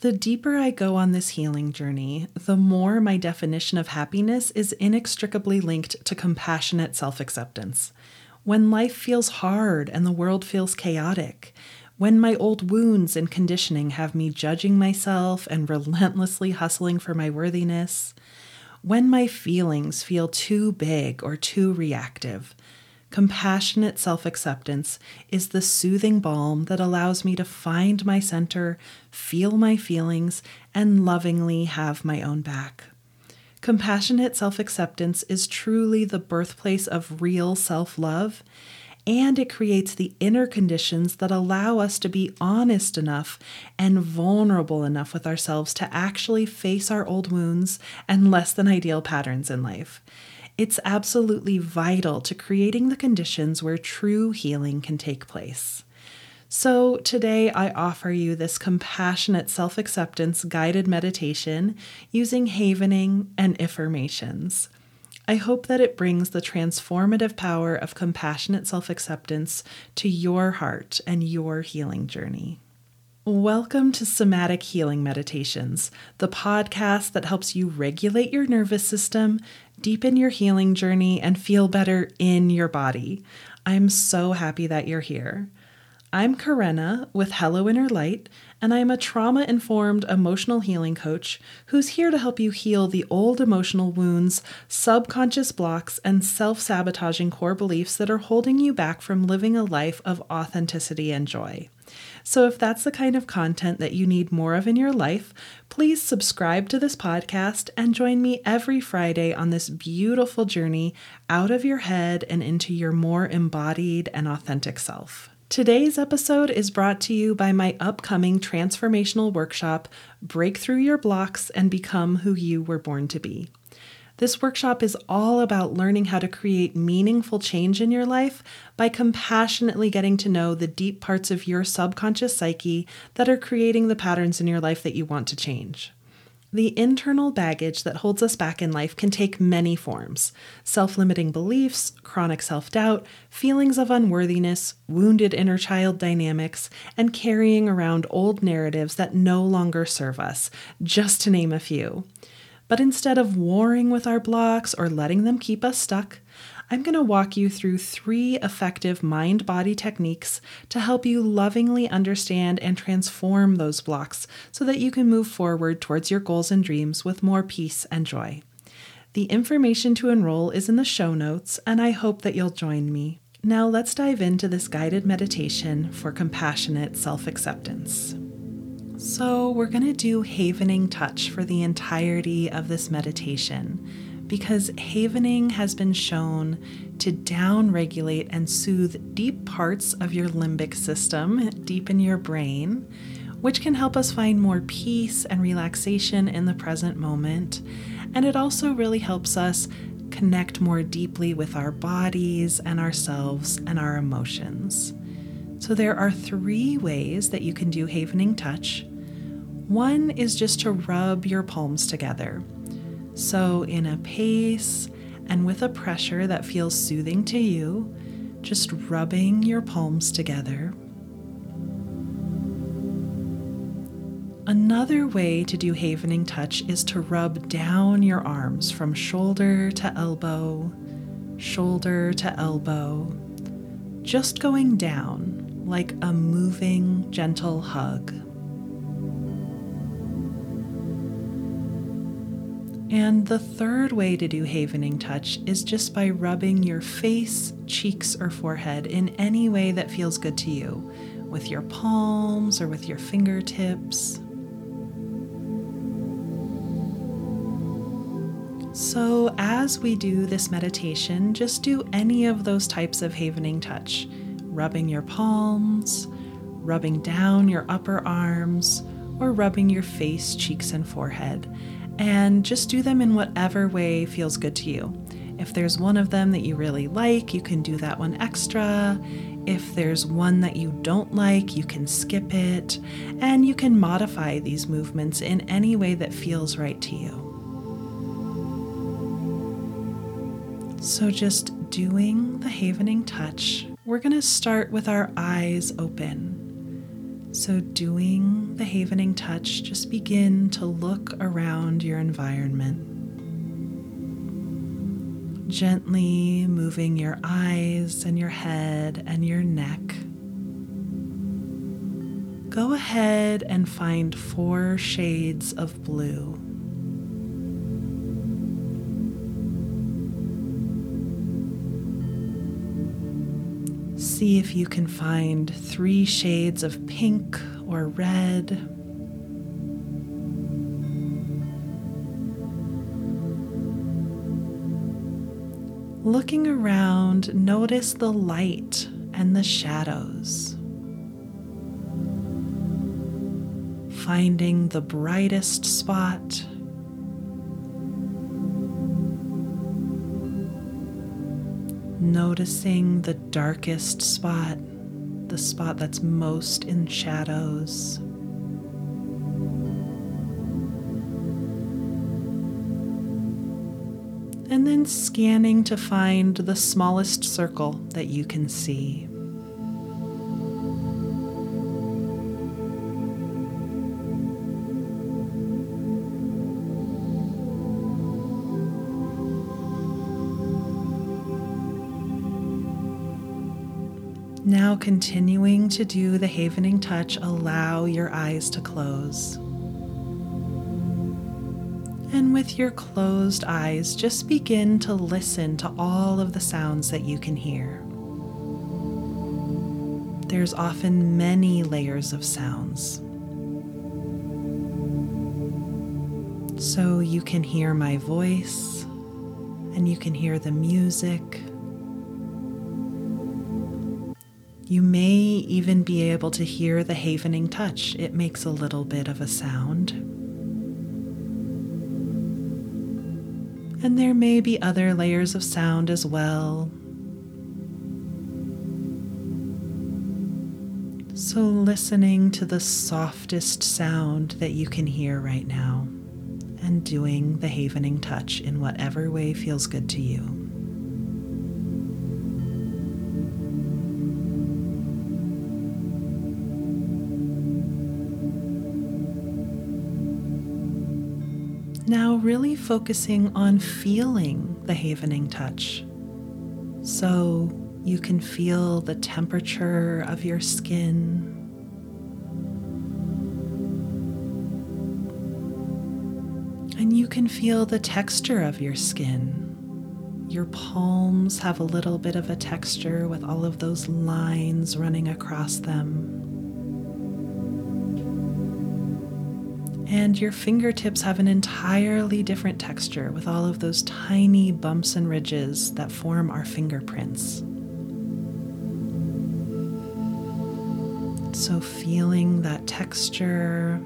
The deeper I go on this healing journey, the more my definition of happiness is inextricably linked to compassionate self acceptance. When life feels hard and the world feels chaotic, when my old wounds and conditioning have me judging myself and relentlessly hustling for my worthiness, when my feelings feel too big or too reactive, compassionate self acceptance is the soothing balm that allows me to find my center, feel my feelings, and lovingly have my own back. Compassionate self acceptance is truly the birthplace of real self love and it creates the inner conditions that allow us to be honest enough and vulnerable enough with ourselves to actually face our old wounds and less than ideal patterns in life. It's absolutely vital to creating the conditions where true healing can take place. So, today I offer you this compassionate self acceptance guided meditation using havening and iffirmations. I hope that it brings the transformative power of compassionate self acceptance to your heart and your healing journey. Welcome to Somatic Healing Meditations, the podcast that helps you regulate your nervous system, deepen your healing journey, and feel better in your body. I'm so happy that you're here. I'm Karena with Hello Inner Light, and I am a trauma informed emotional healing coach who's here to help you heal the old emotional wounds, subconscious blocks, and self sabotaging core beliefs that are holding you back from living a life of authenticity and joy. So, if that's the kind of content that you need more of in your life, please subscribe to this podcast and join me every Friday on this beautiful journey out of your head and into your more embodied and authentic self. Today's episode is brought to you by my upcoming transformational workshop, Break Through Your Blocks and Become Who You Were Born to Be. This workshop is all about learning how to create meaningful change in your life by compassionately getting to know the deep parts of your subconscious psyche that are creating the patterns in your life that you want to change. The internal baggage that holds us back in life can take many forms self limiting beliefs, chronic self doubt, feelings of unworthiness, wounded inner child dynamics, and carrying around old narratives that no longer serve us, just to name a few. But instead of warring with our blocks or letting them keep us stuck, I'm going to walk you through three effective mind body techniques to help you lovingly understand and transform those blocks so that you can move forward towards your goals and dreams with more peace and joy. The information to enroll is in the show notes, and I hope that you'll join me. Now, let's dive into this guided meditation for compassionate self acceptance. So, we're going to do havening touch for the entirety of this meditation because havening has been shown to downregulate and soothe deep parts of your limbic system, deep in your brain, which can help us find more peace and relaxation in the present moment. And it also really helps us connect more deeply with our bodies and ourselves and our emotions. So, there are three ways that you can do havening touch. One is just to rub your palms together. So, in a pace and with a pressure that feels soothing to you, just rubbing your palms together. Another way to do havening touch is to rub down your arms from shoulder to elbow, shoulder to elbow, just going down like a moving, gentle hug. And the third way to do havening touch is just by rubbing your face, cheeks, or forehead in any way that feels good to you, with your palms or with your fingertips. So, as we do this meditation, just do any of those types of havening touch rubbing your palms, rubbing down your upper arms, or rubbing your face, cheeks, and forehead and just do them in whatever way feels good to you. If there's one of them that you really like, you can do that one extra. If there's one that you don't like, you can skip it. And you can modify these movements in any way that feels right to you. So, just doing the havening touch, we're going to start with our eyes open. So, doing the havening touch, just begin to look around your environment. Gently moving your eyes and your head and your neck. Go ahead and find four shades of blue. See if you can find three shades of pink or red. Looking around, notice the light and the shadows. Finding the brightest spot. Noticing the darkest spot, the spot that's most in shadows. and then scanning to find the smallest circle that you can see. Now, continuing to do the havening touch, allow your eyes to close. And with your closed eyes, just begin to listen to all of the sounds that you can hear. There's often many layers of sounds. So you can hear my voice, and you can hear the music. You may even be able to hear the havening touch. It makes a little bit of a sound. and there may be other layers of sound as well. So, listening to the softest sound that you can hear right now and doing the havening touch in whatever way feels good to you. Now, really focusing on feeling the havening touch. So you can feel the temperature of your skin. And you can feel the texture of your skin. Your palms have a little bit of a texture with all of those lines running across them. And your fingertips have an entirely different texture with all of those tiny bumps and ridges that form our fingerprints. So, feeling that texture,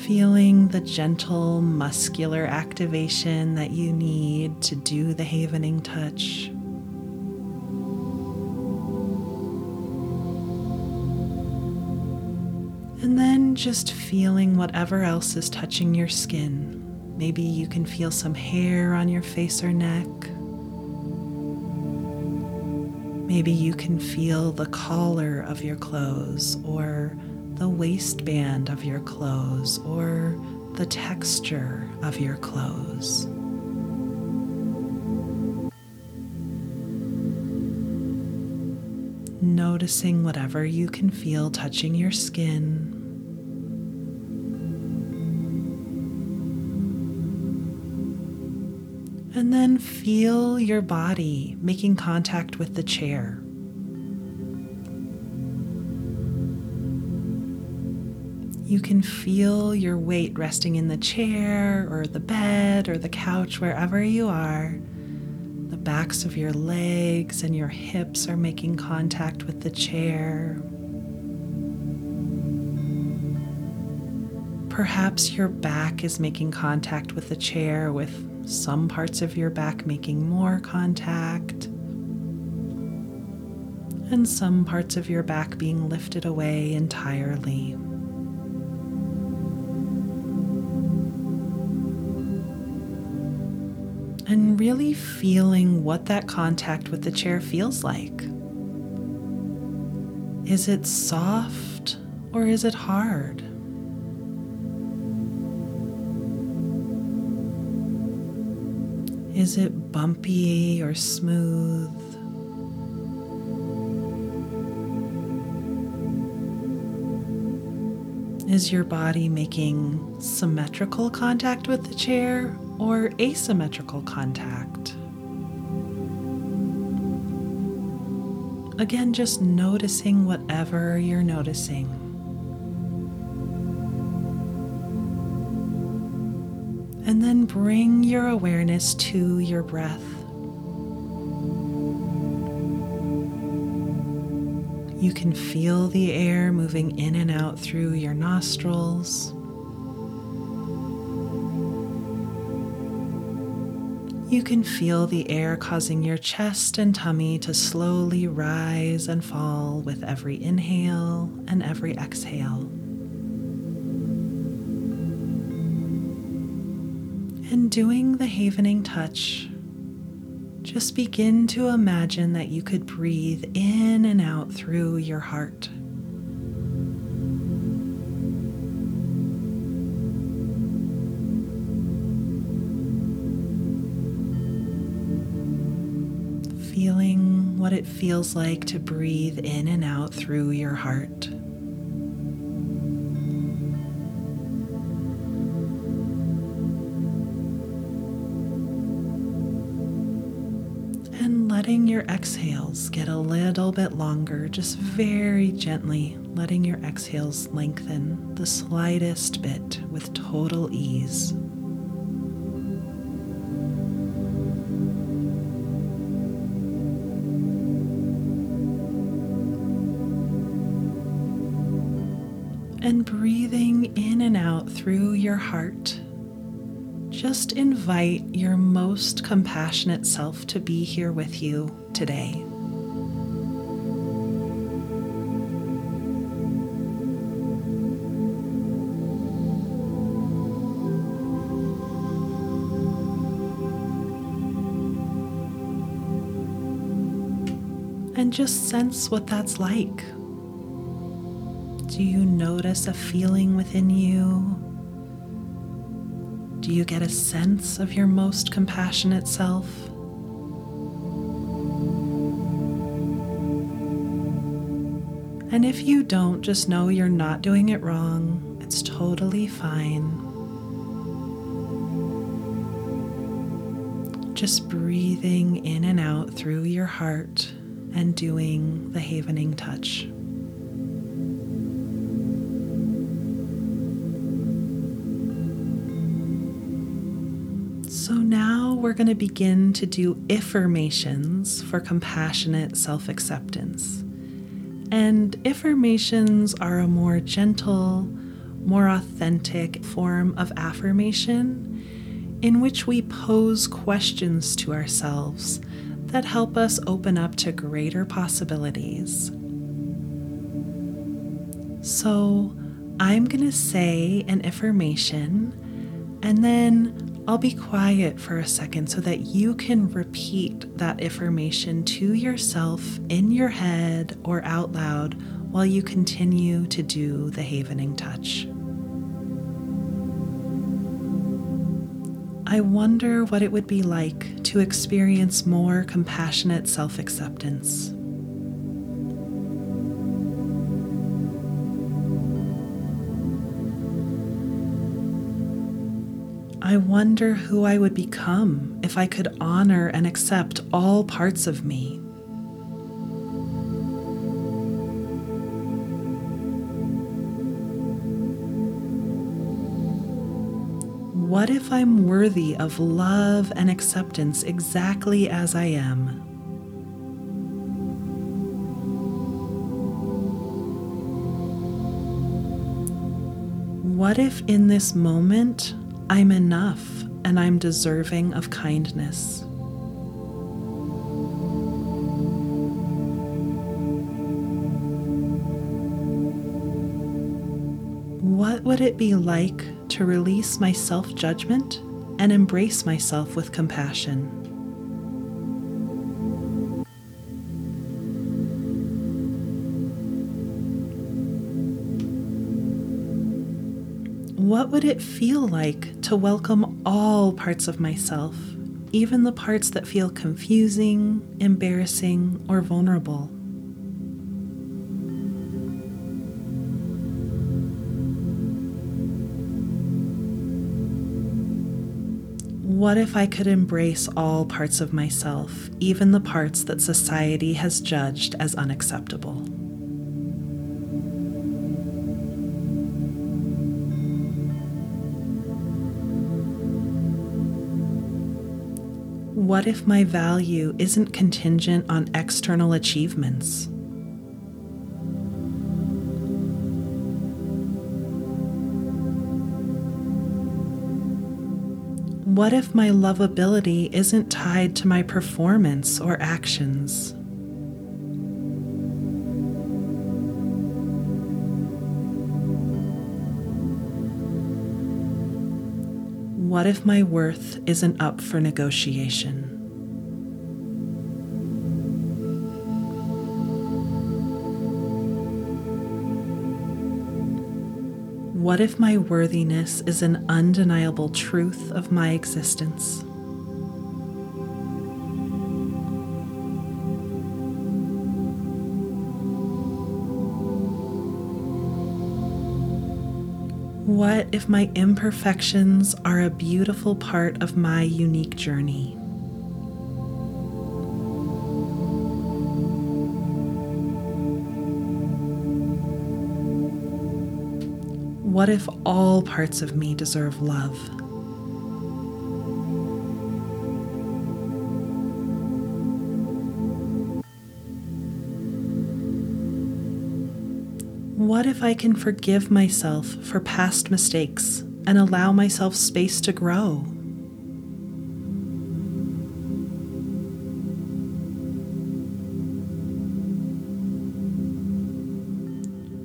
feeling the gentle muscular activation that you need to do the havening touch. Just feeling whatever else is touching your skin. Maybe you can feel some hair on your face or neck. Maybe you can feel the collar of your clothes or the waistband of your clothes or the texture of your clothes. Noticing whatever you can feel touching your skin. And then feel your body making contact with the chair. You can feel your weight resting in the chair or the bed or the couch, wherever you are. The backs of your legs and your hips are making contact with the chair. Perhaps your back is making contact with the chair with some parts of your back making more contact, and some parts of your back being lifted away entirely. And really feeling what that contact with the chair feels like. Is it soft or is it hard? Is it bumpy or smooth? Is your body making symmetrical contact with the chair or asymmetrical contact? Again, just noticing whatever you're noticing. And then bring your awareness to your breath. You can feel the air moving in and out through your nostrils. You can feel the air causing your chest and tummy to slowly rise and fall with every inhale and every exhale. Doing the havening touch, just begin to imagine that you could breathe in and out through your heart. feeling what it feels like to breathe in and out through your heart. Exhales get a little bit longer, just very gently letting your exhales lengthen the slightest bit with total ease. and breathing in and out through your heart. Just invite your most compassionate self to be here with you today. And just sense what that's like. Do you notice a feeling within you? Do you get a sense of your most compassionate self? And if you don't, just know you're not doing it wrong. It's totally fine. Just breathing in and out through your heart and doing the havening touch. We're going to begin to do iffirmations for compassionate self acceptance. And iffirmations are a more gentle, more authentic form of affirmation in which we pose questions to ourselves that help us open up to greater possibilities. So I'm going to say an iffirmation and then I'll be quiet for a second so that you can repeat that iffirmation to yourself in your head or out loud while you continue to do the havening touch. I wonder what it would be like to experience more compassionate self acceptance. I wonder who I would become if I could honor and accept all parts of me. What if I'm worthy of love and acceptance exactly as I am? What if in this moment I'm enough and I'm deserving of kindness. What would it be like to release my self judgment and embrace myself with compassion? Would it feel like to welcome all parts of myself, even the parts that feel confusing, embarrassing, or vulnerable? What if I could embrace all parts of myself, even the parts that society has judged as unacceptable? What if my value isn't contingent on external achievements? What if my lovability isn't tied to my performance or actions? What if my worth isn't up for negotiation? What if my worthiness is an undeniable truth of my existence? What if my imperfections are a beautiful part of my unique journey? What if all parts of me deserve love? If I can forgive myself for past mistakes and allow myself space to grow?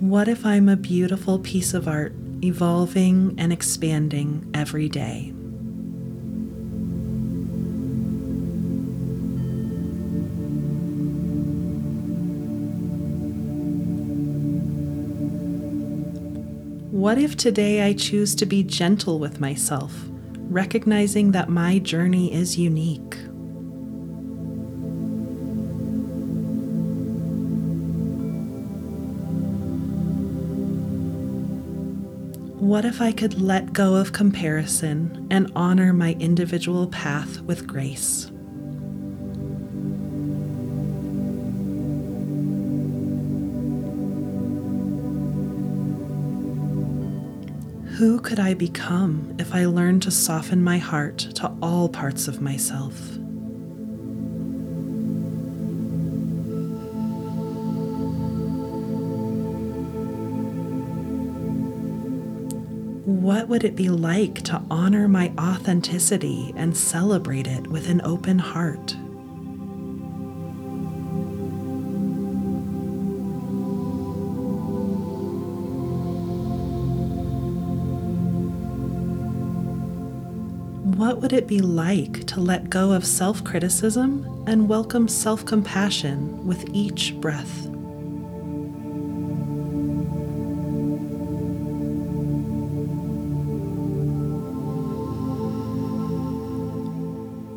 What if I'm a beautiful piece of art, evolving and expanding every day? What if today I choose to be gentle with myself, recognizing that my journey is unique? What if I could let go of comparison and honor my individual path with grace? Who could I become if I learned to soften my heart to all parts of myself? What would it be like to honor my authenticity and celebrate it with an open heart? What would it be like to let go of self criticism and welcome self compassion with each breath?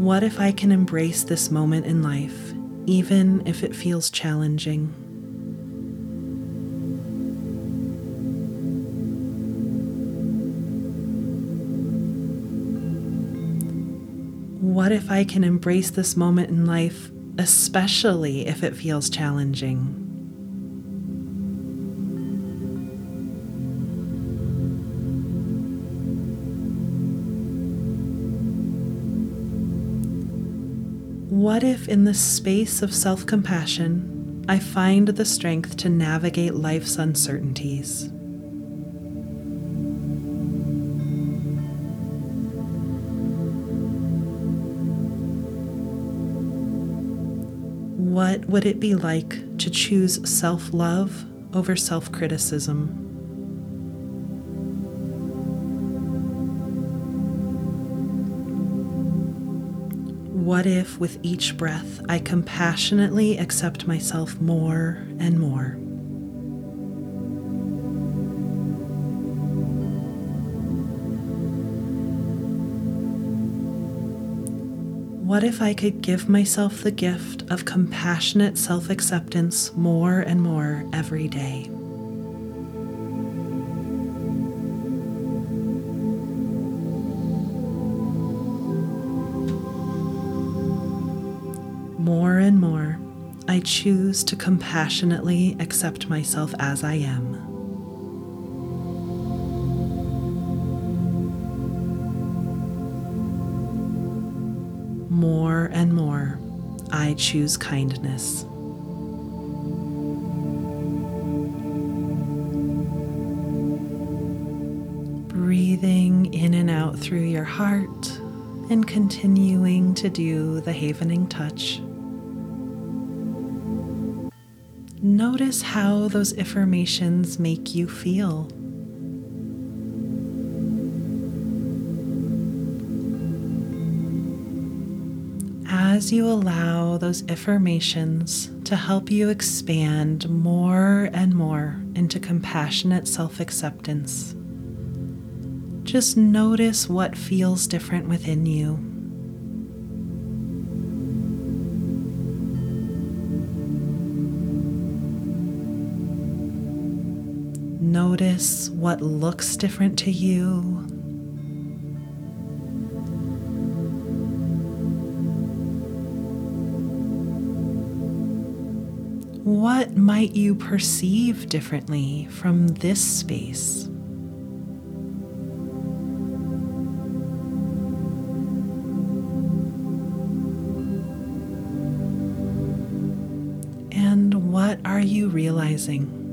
What if I can embrace this moment in life, even if it feels challenging? What if I can embrace this moment in life, especially if it feels challenging? What if, in the space of self compassion, I find the strength to navigate life's uncertainties? What would it be like to choose self love over self criticism? What if, with each breath, I compassionately accept myself more and more? What if I could give myself the gift of compassionate self acceptance more and more every day? More and more, I choose to compassionately accept myself as I am. And more, I choose kindness. Breathing in and out through your heart and continuing to do the havening touch. Notice how those iffirmations make you feel. As you allow those iffirmations to help you expand more and more into compassionate self acceptance, just notice what feels different within you. Notice what looks different to you. What might you perceive differently from this space? And what are you realizing?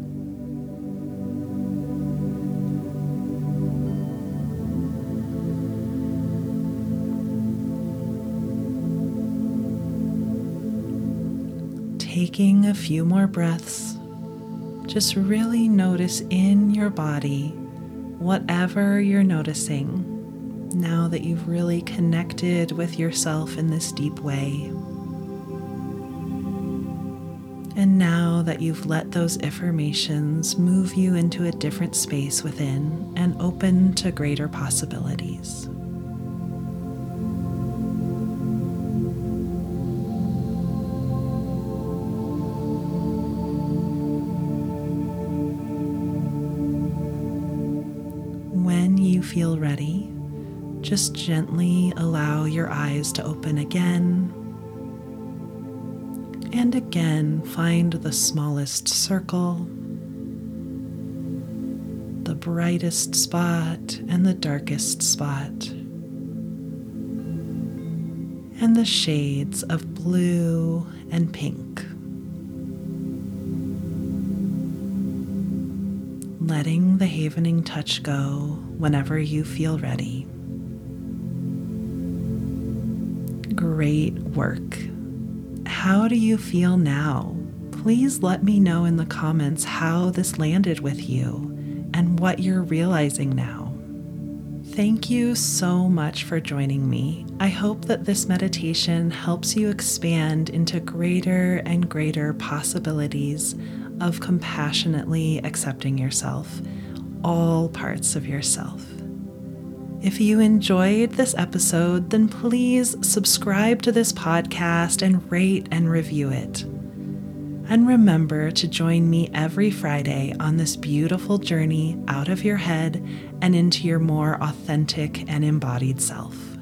Taking a few more breaths, just really notice in your body whatever you're noticing now that you've really connected with yourself in this deep way. And now that you've let those iffirmations move you into a different space within and open to greater possibilities. Feel ready, just gently allow your eyes to open again. And again, find the smallest circle, the brightest spot, and the darkest spot, and the shades of blue and pink. Letting the havening touch go whenever you feel ready. Great work. How do you feel now? Please let me know in the comments how this landed with you and what you're realizing now. Thank you so much for joining me. I hope that this meditation helps you expand into greater and greater possibilities of compassionately accepting yourself, all parts of yourself. If you enjoyed this episode, then please subscribe to this podcast and rate and review it. And remember to join me every Friday on this beautiful journey out of your head and into your more authentic and embodied self.